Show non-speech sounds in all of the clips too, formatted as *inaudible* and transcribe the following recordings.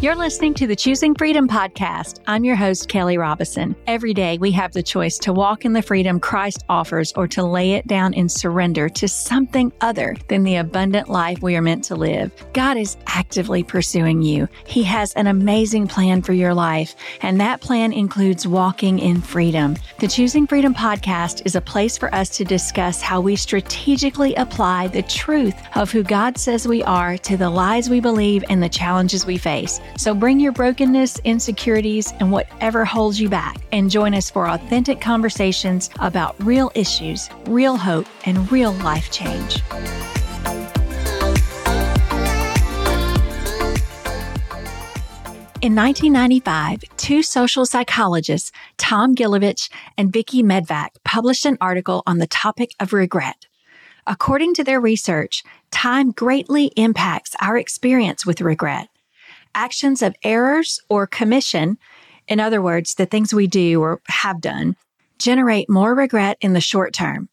You're listening to the Choosing Freedom podcast. I'm your host, Kelly Robison. Every day we have the choice to walk in the freedom Christ offers or to lay it down in surrender to something other than the abundant life we are meant to live. God is actively pursuing you. He has an amazing plan for your life, and that plan includes walking in freedom. The Choosing Freedom podcast is a place for us to discuss how we strategically apply the truth of who God says we are to the lies we believe and the challenges we face. So bring your brokenness, insecurities, and whatever holds you back, and join us for authentic conversations about real issues, real hope, and real life change. In 1995, two social psychologists, Tom Gilovich and Vicki Medvec, published an article on the topic of regret. According to their research, time greatly impacts our experience with regret actions of errors or commission, in other words, the things we do or have done, generate more regret in the short term.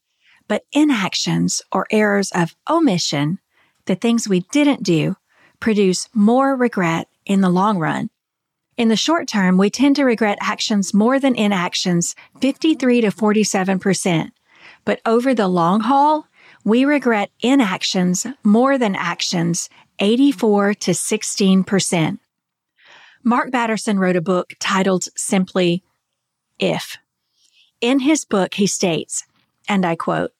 But inactions or errors of omission, the things we didn't do, produce more regret in the long run. In the short term, we tend to regret actions more than inactions, 53 to 47%. But over the long haul, we regret inactions more than actions, 84 to 16%. Mark Batterson wrote a book titled simply If. In his book, he states, and I quote,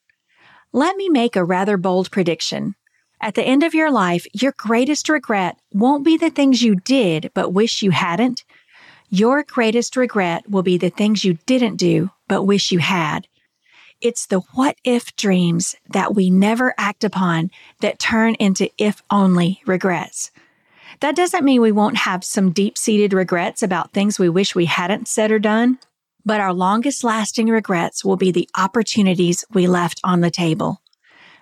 Let me make a rather bold prediction. At the end of your life, your greatest regret won't be the things you did but wish you hadn't. Your greatest regret will be the things you didn't do but wish you had. It's the what if dreams that we never act upon that turn into if only regrets. That doesn't mean we won't have some deep seated regrets about things we wish we hadn't said or done, but our longest lasting regrets will be the opportunities we left on the table.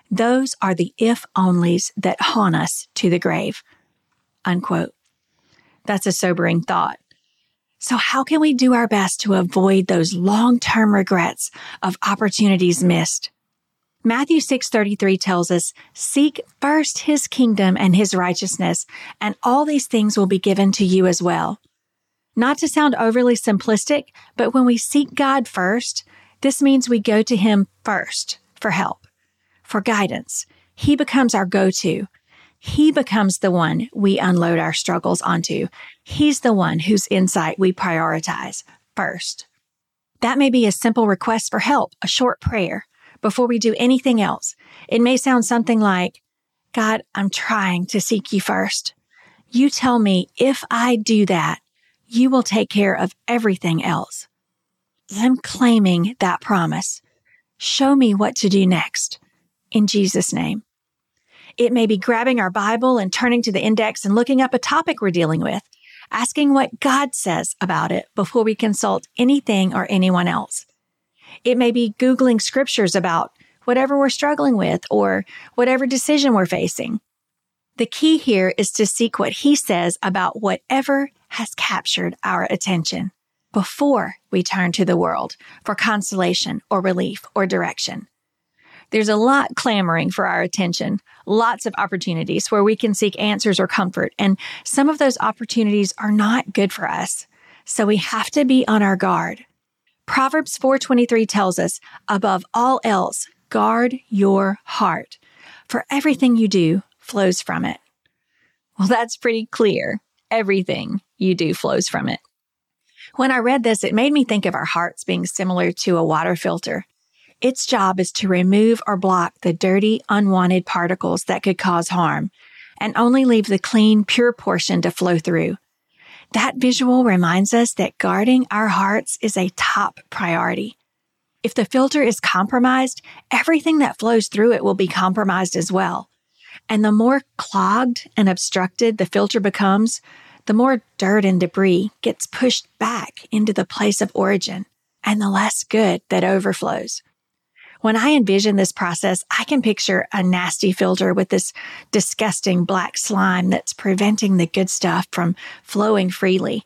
Those are the if onlys that haunt us to the grave. Unquote. That's a sobering thought. So how can we do our best to avoid those long-term regrets of opportunities missed? Matthew 6:33 tells us, "Seek first his kingdom and his righteousness, and all these things will be given to you as well." Not to sound overly simplistic, but when we seek God first, this means we go to him first for help, for guidance. He becomes our go-to. He becomes the one we unload our struggles onto. He's the one whose insight we prioritize first. That may be a simple request for help, a short prayer before we do anything else. It may sound something like, God, I'm trying to seek you first. You tell me if I do that, you will take care of everything else. I'm claiming that promise. Show me what to do next. In Jesus' name. It may be grabbing our Bible and turning to the index and looking up a topic we're dealing with, asking what God says about it before we consult anything or anyone else. It may be Googling scriptures about whatever we're struggling with or whatever decision we're facing. The key here is to seek what he says about whatever has captured our attention before we turn to the world for consolation or relief or direction. There's a lot clamoring for our attention, lots of opportunities where we can seek answers or comfort. And some of those opportunities are not good for us. So we have to be on our guard. Proverbs 423 tells us, above all else, guard your heart, for everything you do flows from it. Well, that's pretty clear. Everything you do flows from it. When I read this, it made me think of our hearts being similar to a water filter. Its job is to remove or block the dirty, unwanted particles that could cause harm and only leave the clean, pure portion to flow through. That visual reminds us that guarding our hearts is a top priority. If the filter is compromised, everything that flows through it will be compromised as well. And the more clogged and obstructed the filter becomes, the more dirt and debris gets pushed back into the place of origin and the less good that overflows. When I envision this process, I can picture a nasty filter with this disgusting black slime that's preventing the good stuff from flowing freely.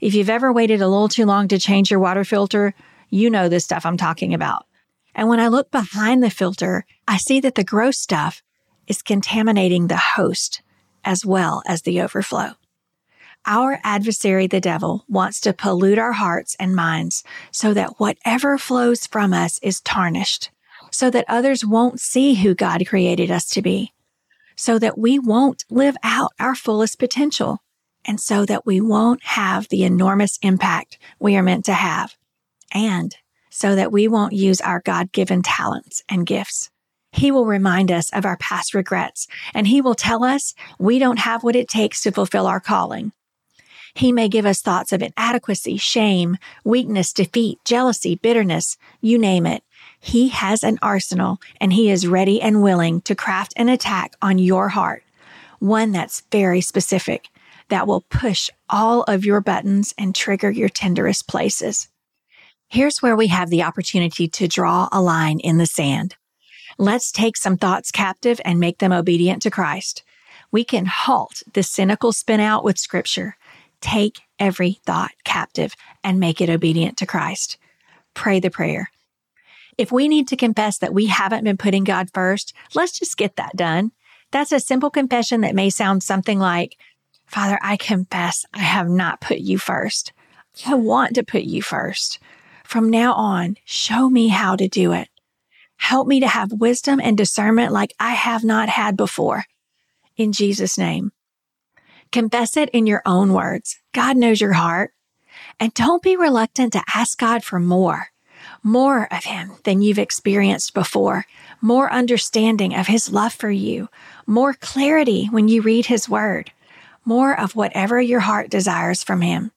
If you've ever waited a little too long to change your water filter, you know the stuff I'm talking about. And when I look behind the filter, I see that the gross stuff is contaminating the host as well as the overflow. Our adversary, the devil, wants to pollute our hearts and minds so that whatever flows from us is tarnished, so that others won't see who God created us to be, so that we won't live out our fullest potential, and so that we won't have the enormous impact we are meant to have, and so that we won't use our God given talents and gifts. He will remind us of our past regrets, and He will tell us we don't have what it takes to fulfill our calling. He may give us thoughts of inadequacy, shame, weakness, defeat, jealousy, bitterness, you name it. He has an arsenal and he is ready and willing to craft an attack on your heart, one that's very specific, that will push all of your buttons and trigger your tenderest places. Here's where we have the opportunity to draw a line in the sand. Let's take some thoughts captive and make them obedient to Christ. We can halt the cynical spin out with scripture Take every thought captive and make it obedient to Christ. Pray the prayer. If we need to confess that we haven't been putting God first, let's just get that done. That's a simple confession that may sound something like, Father, I confess I have not put you first. I want to put you first. From now on, show me how to do it. Help me to have wisdom and discernment like I have not had before. In Jesus' name. Confess it in your own words. God knows your heart. And don't be reluctant to ask God for more, more of Him than you've experienced before, more understanding of His love for you, more clarity when you read His Word, more of whatever your heart desires from Him.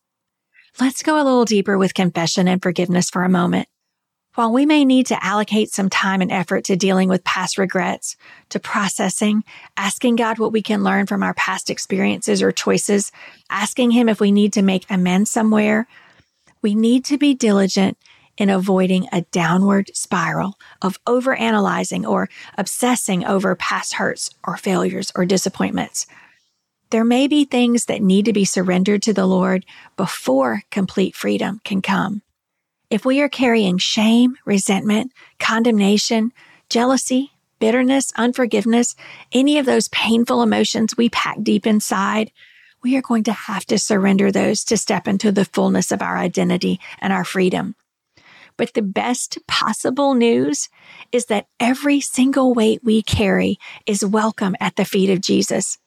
Let's go a little deeper with confession and forgiveness for a moment. While we may need to allocate some time and effort to dealing with past regrets, to processing, asking God what we can learn from our past experiences or choices, asking Him if we need to make amends somewhere, we need to be diligent in avoiding a downward spiral of overanalyzing or obsessing over past hurts or failures or disappointments. There may be things that need to be surrendered to the Lord before complete freedom can come. If we are carrying shame, resentment, condemnation, jealousy, bitterness, unforgiveness, any of those painful emotions we pack deep inside, we are going to have to surrender those to step into the fullness of our identity and our freedom. But the best possible news is that every single weight we carry is welcome at the feet of Jesus.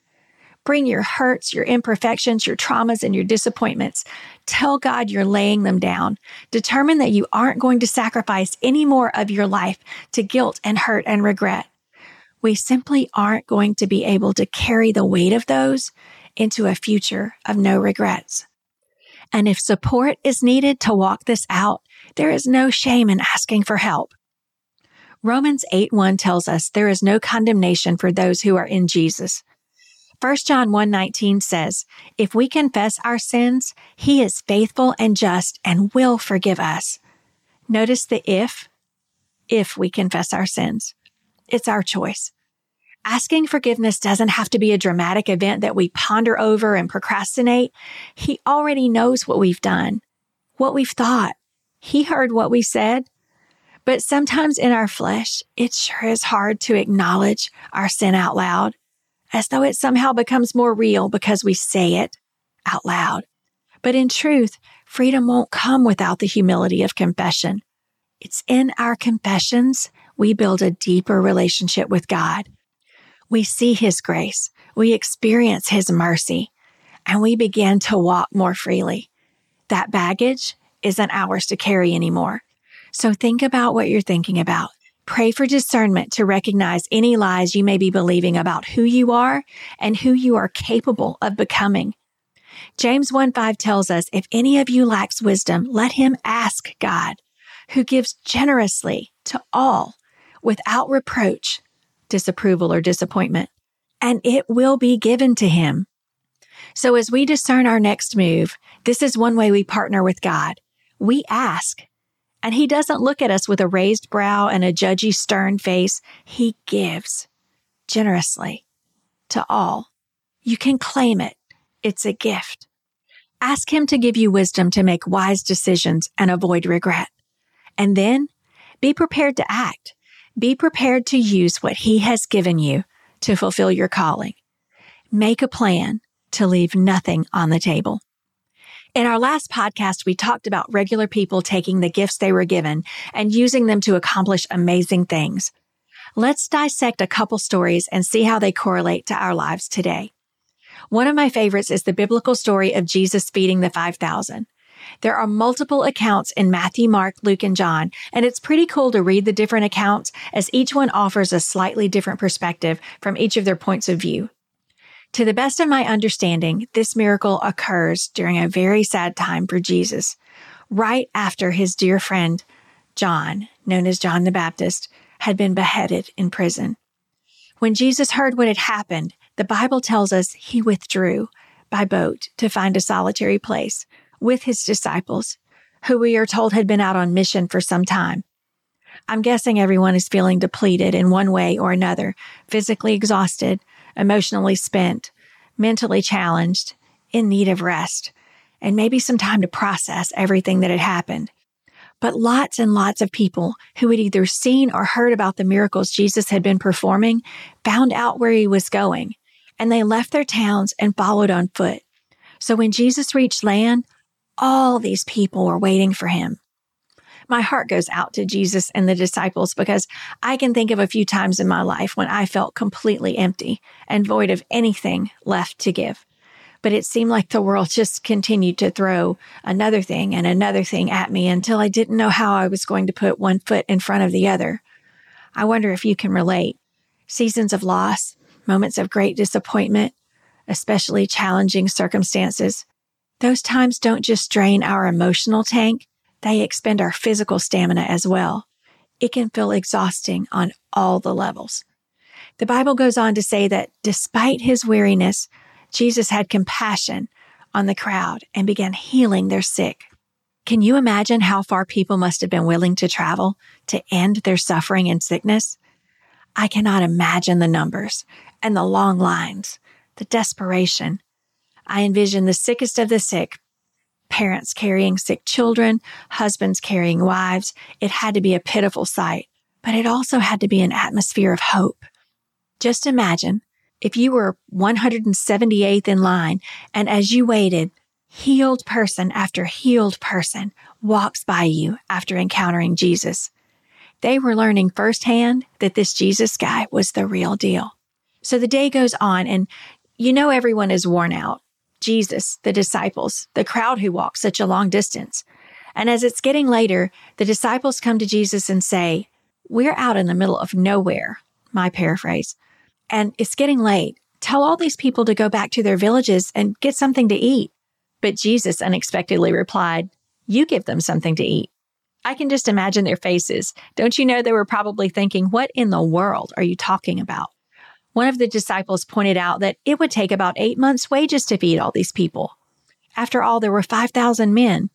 Bring your hurts, your imperfections, your traumas, and your disappointments. Tell God you're laying them down. Determine that you aren't going to sacrifice any more of your life to guilt and hurt and regret. We simply aren't going to be able to carry the weight of those into a future of no regrets. And if support is needed to walk this out, there is no shame in asking for help. Romans 8 1 tells us there is no condemnation for those who are in Jesus. 1 John 1:19 says, "If we confess our sins, he is faithful and just and will forgive us." Notice the if if we confess our sins. It's our choice. Asking forgiveness doesn't have to be a dramatic event that we ponder over and procrastinate. He already knows what we've done, what we've thought. He heard what we said. But sometimes in our flesh, it sure is hard to acknowledge our sin out loud as though it somehow becomes more real because we say it out loud. But in truth, freedom won't come without the humility of confession. It's in our confessions we build a deeper relationship with God. We see His grace, we experience His mercy, and we begin to walk more freely. That baggage isn't ours to carry anymore. So think about what you're thinking about. Pray for discernment to recognize any lies you may be believing about who you are and who you are capable of becoming. James 1 5 tells us, if any of you lacks wisdom, let him ask God, who gives generously to all without reproach, disapproval, or disappointment, and it will be given to him. So as we discern our next move, this is one way we partner with God. We ask, and he doesn't look at us with a raised brow and a judgy, stern face. He gives generously to all. You can claim it. It's a gift. Ask him to give you wisdom to make wise decisions and avoid regret. And then be prepared to act. Be prepared to use what he has given you to fulfill your calling. Make a plan to leave nothing on the table. In our last podcast, we talked about regular people taking the gifts they were given and using them to accomplish amazing things. Let's dissect a couple stories and see how they correlate to our lives today. One of my favorites is the biblical story of Jesus feeding the 5,000. There are multiple accounts in Matthew, Mark, Luke, and John, and it's pretty cool to read the different accounts as each one offers a slightly different perspective from each of their points of view. To the best of my understanding, this miracle occurs during a very sad time for Jesus, right after his dear friend, John, known as John the Baptist, had been beheaded in prison. When Jesus heard what had happened, the Bible tells us he withdrew by boat to find a solitary place with his disciples, who we are told had been out on mission for some time. I'm guessing everyone is feeling depleted in one way or another, physically exhausted, emotionally spent, mentally challenged, in need of rest, and maybe some time to process everything that had happened. But lots and lots of people who had either seen or heard about the miracles Jesus had been performing found out where he was going, and they left their towns and followed on foot. So when Jesus reached land, all these people were waiting for him. My heart goes out to Jesus and the disciples because I can think of a few times in my life when I felt completely empty and void of anything left to give. But it seemed like the world just continued to throw another thing and another thing at me until I didn't know how I was going to put one foot in front of the other. I wonder if you can relate. Seasons of loss, moments of great disappointment, especially challenging circumstances, those times don't just drain our emotional tank, they expend our physical stamina as well. It can feel exhausting on all the levels. The Bible goes on to say that despite his weariness, Jesus had compassion on the crowd and began healing their sick. Can you imagine how far people must have been willing to travel to end their suffering and sickness? I cannot imagine the numbers and the long lines, the desperation, I envision the sickest of the sick, parents carrying sick children, husbands carrying wives. It had to be a pitiful sight, but it also had to be an atmosphere of hope. Just imagine if you were 178th in line and as you waited, healed person after healed person walks by you after encountering Jesus. They were learning firsthand that this Jesus guy was the real deal. So the day goes on and you know everyone is worn out. Jesus, the disciples, the crowd who walked such a long distance. And as it's getting later, the disciples come to Jesus and say, We're out in the middle of nowhere, my paraphrase, and it's getting late. Tell all these people to go back to their villages and get something to eat. But Jesus unexpectedly replied, You give them something to eat. I can just imagine their faces. Don't you know they were probably thinking, What in the world are you talking about? One of the disciples pointed out that it would take about eight months' wages to feed all these people. After all, there were 5,000 men.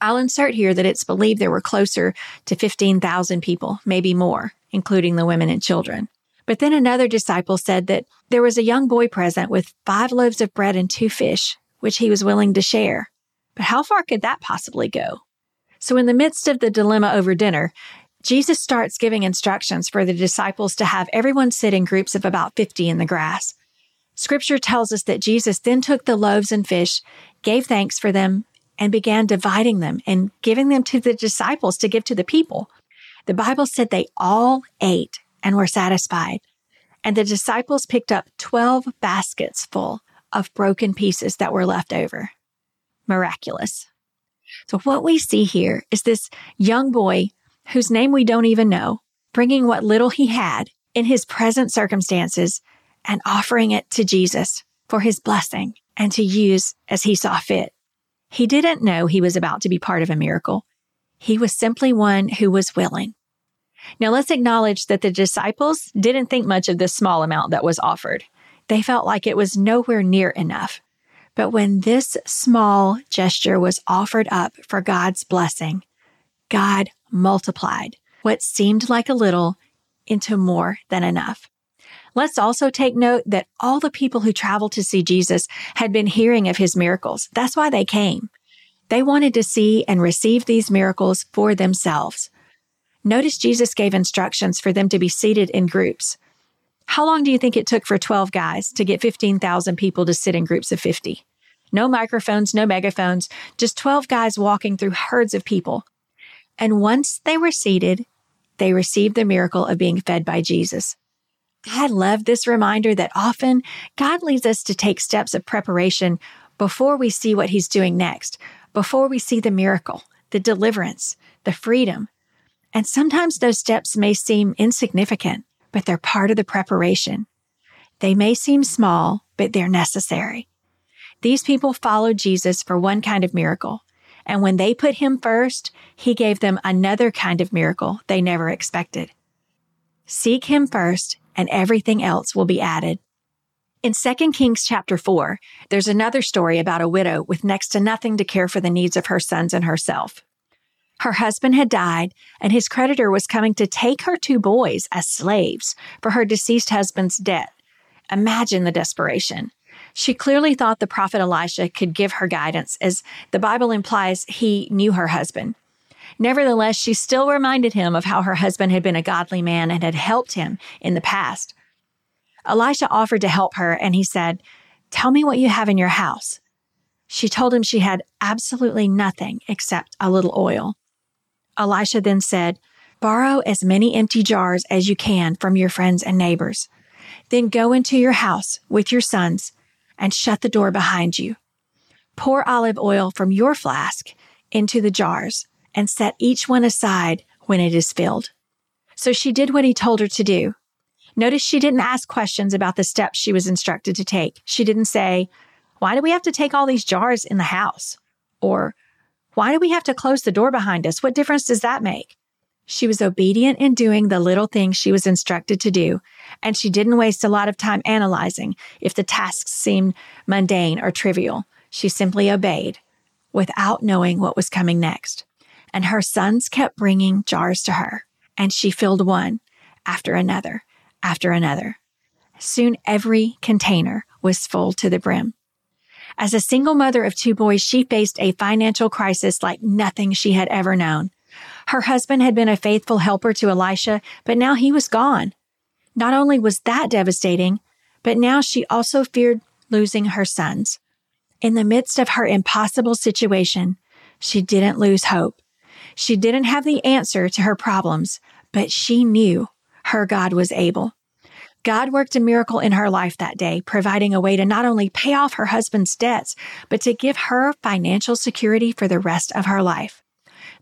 I'll insert here that it's believed there were closer to 15,000 people, maybe more, including the women and children. But then another disciple said that there was a young boy present with five loaves of bread and two fish, which he was willing to share. But how far could that possibly go? So, in the midst of the dilemma over dinner, Jesus starts giving instructions for the disciples to have everyone sit in groups of about 50 in the grass. Scripture tells us that Jesus then took the loaves and fish, gave thanks for them, and began dividing them and giving them to the disciples to give to the people. The Bible said they all ate and were satisfied. And the disciples picked up 12 baskets full of broken pieces that were left over. Miraculous. So what we see here is this young boy whose name we don't even know, bringing what little he had in his present circumstances and offering it to Jesus for his blessing and to use as he saw fit. He didn't know he was about to be part of a miracle. He was simply one who was willing. Now let's acknowledge that the disciples didn't think much of this small amount that was offered. They felt like it was nowhere near enough. But when this small gesture was offered up for God's blessing, God multiplied what seemed like a little into more than enough. Let's also take note that all the people who traveled to see Jesus had been hearing of his miracles. That's why they came. They wanted to see and receive these miracles for themselves. Notice Jesus gave instructions for them to be seated in groups. How long do you think it took for 12 guys to get 15,000 people to sit in groups of 50? No microphones, no megaphones, just 12 guys walking through herds of people. And once they were seated, they received the miracle of being fed by Jesus. I love this reminder that often God leads us to take steps of preparation before we see what He's doing next, before we see the miracle, the deliverance, the freedom. And sometimes those steps may seem insignificant, but they're part of the preparation. They may seem small, but they're necessary. These people followed Jesus for one kind of miracle. And when they put him first, he gave them another kind of miracle they never expected. Seek him first, and everything else will be added. In 2 Kings chapter 4, there's another story about a widow with next to nothing to care for the needs of her sons and herself. Her husband had died, and his creditor was coming to take her two boys as slaves for her deceased husband's debt. Imagine the desperation. She clearly thought the prophet Elisha could give her guidance, as the Bible implies he knew her husband. Nevertheless, she still reminded him of how her husband had been a godly man and had helped him in the past. Elisha offered to help her, and he said, Tell me what you have in your house. She told him she had absolutely nothing except a little oil. Elisha then said, Borrow as many empty jars as you can from your friends and neighbors. Then go into your house with your sons and shut the door behind you. Pour olive oil from your flask into the jars and set each one aside when it is filled. So she did what he told her to do. Notice she didn't ask questions about the steps she was instructed to take. She didn't say, Why do we have to take all these jars in the house? Or, Why do we have to close the door behind us? What difference does that make? She was obedient in doing the little things she was instructed to do, and she didn't waste a lot of time analyzing if the tasks seemed mundane or trivial. She simply obeyed without knowing what was coming next. And her sons kept bringing jars to her, and she filled one after another after another. Soon every container was full to the brim. As a single mother of two boys, she faced a financial crisis like nothing she had ever known. Her husband had been a faithful helper to Elisha, but now he was gone. Not only was that devastating, but now she also feared losing her sons. In the midst of her impossible situation, she didn't lose hope. She didn't have the answer to her problems, but she knew her God was able. God worked a miracle in her life that day, providing a way to not only pay off her husband's debts, but to give her financial security for the rest of her life.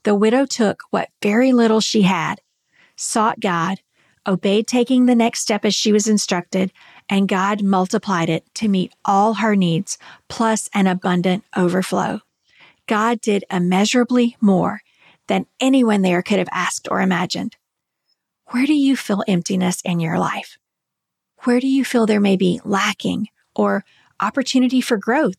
The widow took what very little she had, sought God, obeyed taking the next step as she was instructed, and God multiplied it to meet all her needs, plus an abundant overflow. God did immeasurably more than anyone there could have asked or imagined. Where do you feel emptiness in your life? Where do you feel there may be lacking or opportunity for growth?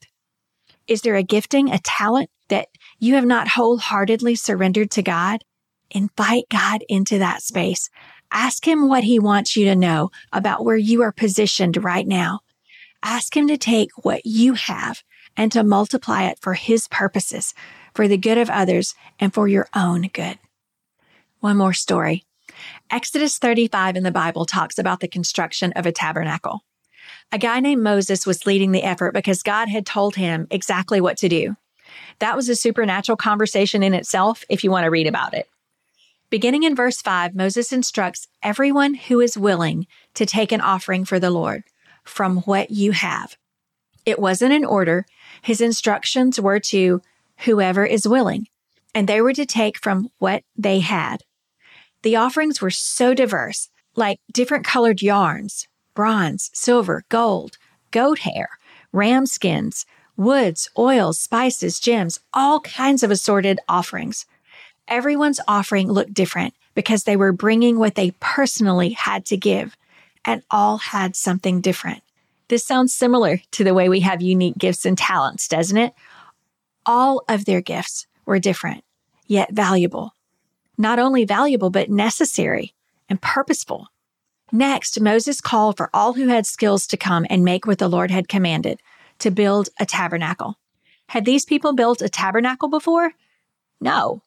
Is there a gifting, a talent that you have not wholeheartedly surrendered to God? Invite God into that space. Ask Him what He wants you to know about where you are positioned right now. Ask Him to take what you have and to multiply it for His purposes, for the good of others, and for your own good. One more story. Exodus 35 in the Bible talks about the construction of a tabernacle. A guy named Moses was leading the effort because God had told him exactly what to do. That was a supernatural conversation in itself if you want to read about it. Beginning in verse 5, Moses instructs everyone who is willing to take an offering for the Lord from what you have. It wasn't an order. His instructions were to whoever is willing, and they were to take from what they had. The offerings were so diverse, like different colored yarns, bronze, silver, gold, goat hair, ram skins, woods, oils, spices, gems, all kinds of assorted offerings. Everyone's offering looked different because they were bringing what they personally had to give, and all had something different. This sounds similar to the way we have unique gifts and talents, doesn't it? All of their gifts were different, yet valuable. Not only valuable, but necessary and purposeful. Next, Moses called for all who had skills to come and make what the Lord had commanded to build a tabernacle. Had these people built a tabernacle before? No.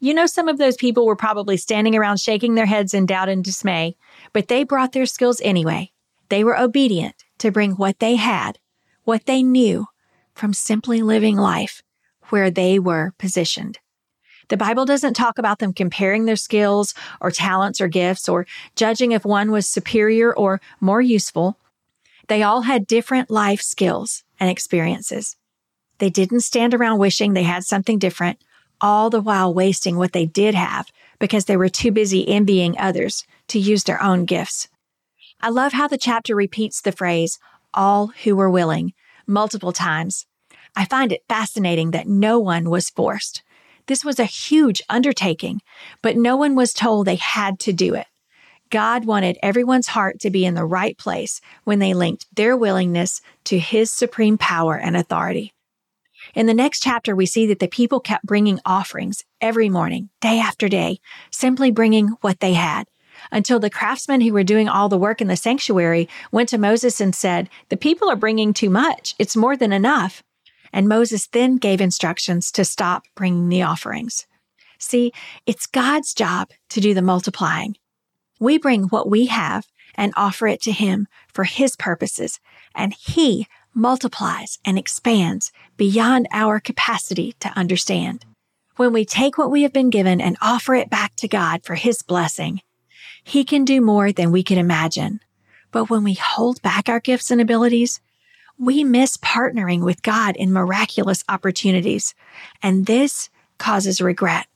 You know, some of those people were probably standing around shaking their heads in doubt and dismay, but they brought their skills anyway. They were obedient to bring what they had, what they knew from simply living life where they were positioned. The Bible doesn't talk about them comparing their skills or talents or gifts or judging if one was superior or more useful. They all had different life skills and experiences. They didn't stand around wishing they had something different all the while wasting what they did have because they were too busy envying others to use their own gifts. I love how the chapter repeats the phrase, all who were willing, multiple times. I find it fascinating that no one was forced. This was a huge undertaking, but no one was told they had to do it. God wanted everyone's heart to be in the right place when they linked their willingness to His supreme power and authority. In the next chapter, we see that the people kept bringing offerings every morning, day after day, simply bringing what they had. Until the craftsmen who were doing all the work in the sanctuary went to Moses and said, The people are bringing too much. It's more than enough. And Moses then gave instructions to stop bringing the offerings. See, it's God's job to do the multiplying. We bring what we have and offer it to Him for His purposes, and He multiplies and expands beyond our capacity to understand. When we take what we have been given and offer it back to God for His blessing, He can do more than we can imagine. But when we hold back our gifts and abilities, we miss partnering with God in miraculous opportunities. And this causes regret,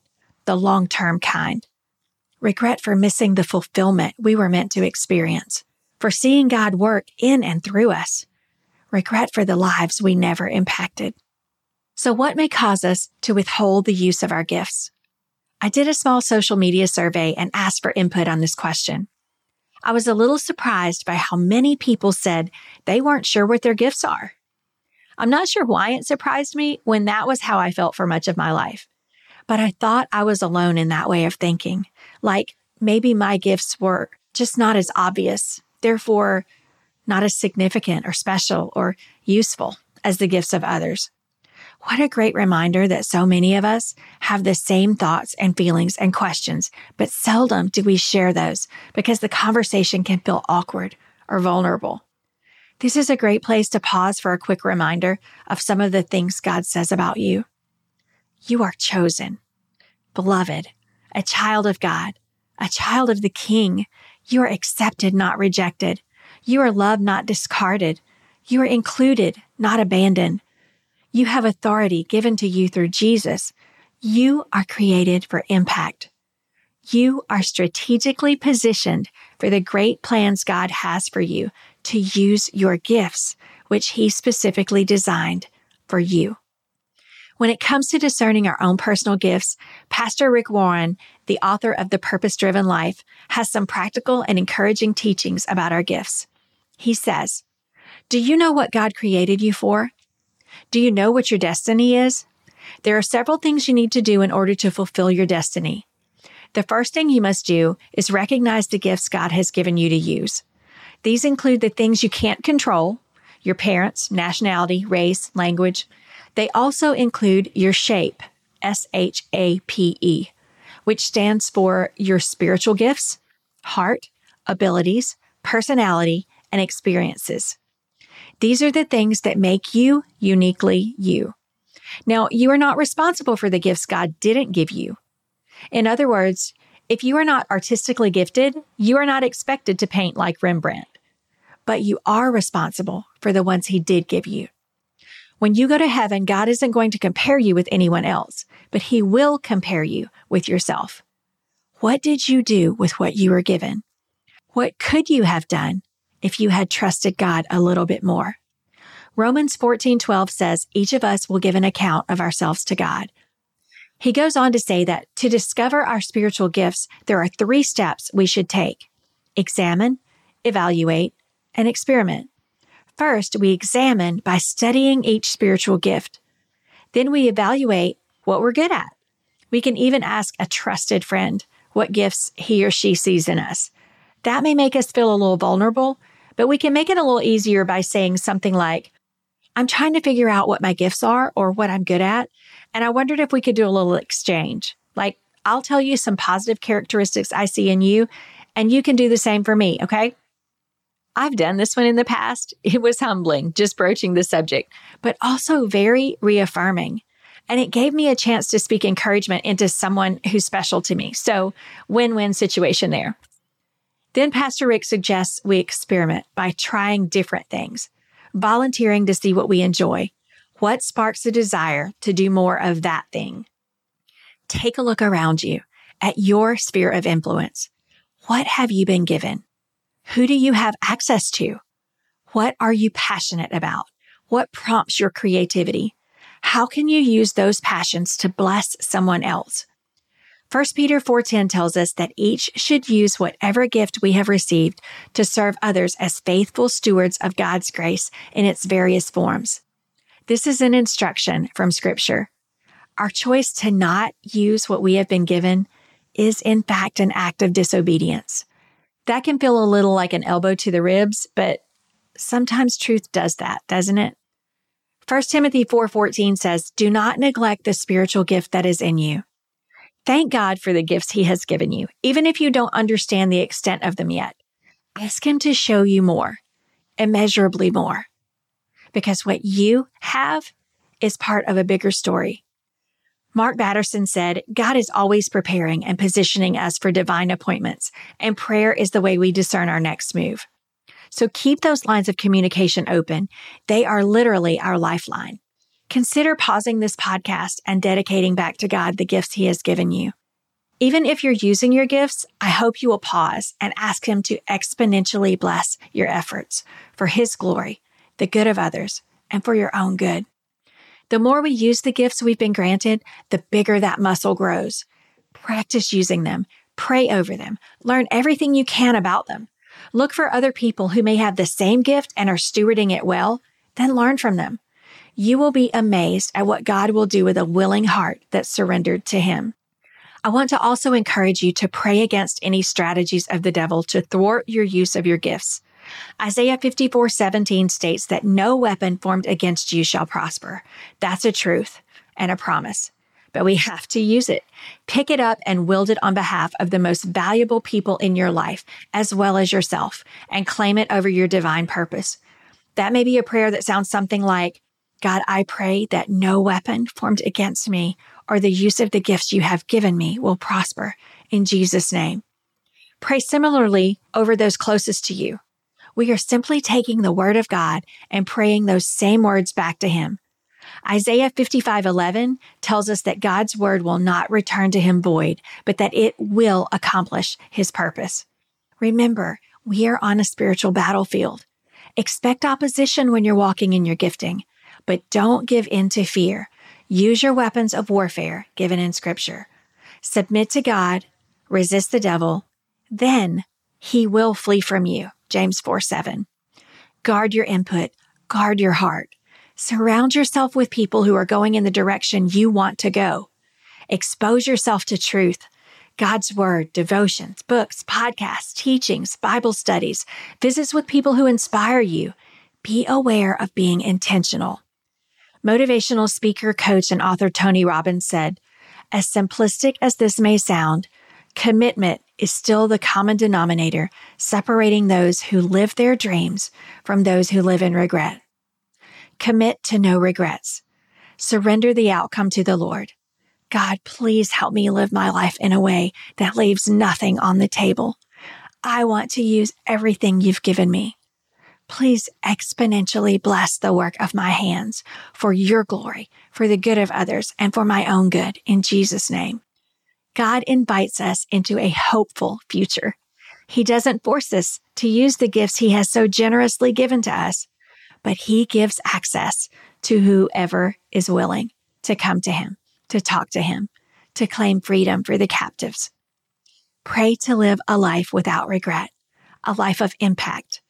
the long term kind. Regret for missing the fulfillment we were meant to experience, for seeing God work in and through us, regret for the lives we never impacted. So, what may cause us to withhold the use of our gifts? I did a small social media survey and asked for input on this question. I was a little surprised by how many people said they weren't sure what their gifts are. I'm not sure why it surprised me when that was how I felt for much of my life. But I thought I was alone in that way of thinking. Like maybe my gifts were just not as obvious. Therefore, not as significant or special or useful as the gifts of others. What a great reminder that so many of us have the same thoughts and feelings and questions, but seldom do we share those because the conversation can feel awkward or vulnerable. This is a great place to pause for a quick reminder of some of the things God says about you. You are chosen, beloved, a child of God, a child of the King. You are accepted, not rejected. You are loved, not discarded. You are included, not abandoned. You have authority given to you through Jesus. You are created for impact. You are strategically positioned for the great plans God has for you to use your gifts, which He specifically designed for you. When it comes to discerning our own personal gifts, Pastor Rick Warren, the author of The Purpose Driven Life, has some practical and encouraging teachings about our gifts. He says, Do you know what God created you for? Do you know what your destiny is? There are several things you need to do in order to fulfill your destiny. The first thing you must do is recognize the gifts God has given you to use. These include the things you can't control, your parents, nationality, race, language. They also include your shape, S H A P E, which stands for your spiritual gifts, heart, abilities, personality, and experiences. These are the things that make you uniquely you. Now, you are not responsible for the gifts God didn't give you. In other words, if you are not artistically gifted, you are not expected to paint like Rembrandt. But you are responsible for the ones He did give you. When you go to heaven, God isn't going to compare you with anyone else, but He will compare you with yourself. What did you do with what you were given? What could you have done if you had trusted God a little bit more. Romans 14:12 says each of us will give an account of ourselves to God. He goes on to say that to discover our spiritual gifts, there are three steps we should take. Examine, evaluate, and experiment. First, we examine by studying each spiritual gift. Then we evaluate what we're good at. We can even ask a trusted friend what gifts he or she sees in us. That may make us feel a little vulnerable, but we can make it a little easier by saying something like, I'm trying to figure out what my gifts are or what I'm good at. And I wondered if we could do a little exchange. Like, I'll tell you some positive characteristics I see in you, and you can do the same for me, okay? I've done this one in the past. *laughs* It was humbling just broaching the subject, but also very reaffirming. And it gave me a chance to speak encouragement into someone who's special to me. So, win win situation there. Then Pastor Rick suggests we experiment by trying different things, volunteering to see what we enjoy, what sparks a desire to do more of that thing. Take a look around you at your sphere of influence. What have you been given? Who do you have access to? What are you passionate about? What prompts your creativity? How can you use those passions to bless someone else? 1 Peter 4:10 tells us that each should use whatever gift we have received to serve others as faithful stewards of God's grace in its various forms. This is an instruction from scripture. Our choice to not use what we have been given is in fact an act of disobedience. That can feel a little like an elbow to the ribs, but sometimes truth does that, doesn't it? 1 Timothy 4:14 says, "Do not neglect the spiritual gift that is in you. Thank God for the gifts he has given you, even if you don't understand the extent of them yet. Ask him to show you more, immeasurably more, because what you have is part of a bigger story. Mark Batterson said, God is always preparing and positioning us for divine appointments, and prayer is the way we discern our next move. So keep those lines of communication open. They are literally our lifeline. Consider pausing this podcast and dedicating back to God the gifts He has given you. Even if you're using your gifts, I hope you will pause and ask Him to exponentially bless your efforts for His glory, the good of others, and for your own good. The more we use the gifts we've been granted, the bigger that muscle grows. Practice using them, pray over them, learn everything you can about them. Look for other people who may have the same gift and are stewarding it well, then learn from them. You will be amazed at what God will do with a willing heart that's surrendered to Him. I want to also encourage you to pray against any strategies of the devil to thwart your use of your gifts. Isaiah 54 17 states that no weapon formed against you shall prosper. That's a truth and a promise. But we have to use it. Pick it up and wield it on behalf of the most valuable people in your life, as well as yourself, and claim it over your divine purpose. That may be a prayer that sounds something like, God, I pray that no weapon formed against me or the use of the gifts you have given me will prosper in Jesus' name. Pray similarly over those closest to you we are simply taking the word of God and praying those same words back to him. Isaiah 55:11 tells us that God's word will not return to him void, but that it will accomplish his purpose. Remember, we are on a spiritual battlefield. Expect opposition when you're walking in your gifting, but don't give in to fear. Use your weapons of warfare given in scripture. Submit to God, resist the devil, then he will flee from you. James 4 7. Guard your input, guard your heart. Surround yourself with people who are going in the direction you want to go. Expose yourself to truth, God's word, devotions, books, podcasts, teachings, Bible studies, visits with people who inspire you. Be aware of being intentional. Motivational speaker, coach, and author Tony Robbins said, As simplistic as this may sound, commitment is still the common denominator separating those who live their dreams from those who live in regret. Commit to no regrets. Surrender the outcome to the Lord. God, please help me live my life in a way that leaves nothing on the table. I want to use everything you've given me. Please exponentially bless the work of my hands for your glory, for the good of others, and for my own good in Jesus' name. God invites us into a hopeful future. He doesn't force us to use the gifts he has so generously given to us, but he gives access to whoever is willing to come to him, to talk to him, to claim freedom for the captives. Pray to live a life without regret, a life of impact,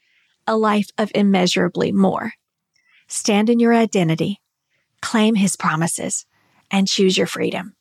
a life of immeasurably more. Stand in your identity, claim his promises, and choose your freedom.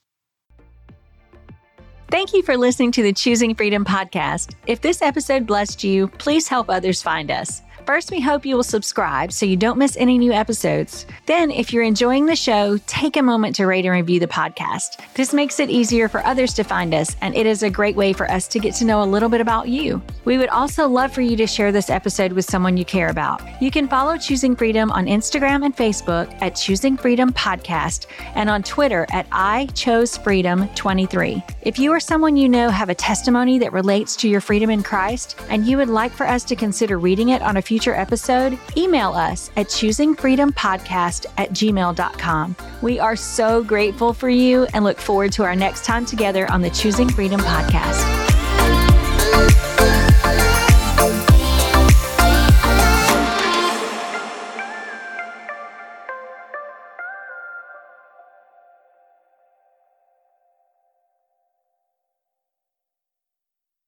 Thank you for listening to the Choosing Freedom podcast. If this episode blessed you, please help others find us. First, we hope you will subscribe so you don't miss any new episodes. Then, if you're enjoying the show, take a moment to rate and review the podcast. This makes it easier for others to find us, and it is a great way for us to get to know a little bit about you. We would also love for you to share this episode with someone you care about. You can follow Choosing Freedom on Instagram and Facebook at Choosing Freedom Podcast and on Twitter at I Chose Freedom 23. If you or someone you know have a testimony that relates to your freedom in Christ and you would like for us to consider reading it on a future episode, email us at choosingfreedompodcast at gmail.com. We are so grateful for you and look forward to our next time together on the Choosing Freedom podcast.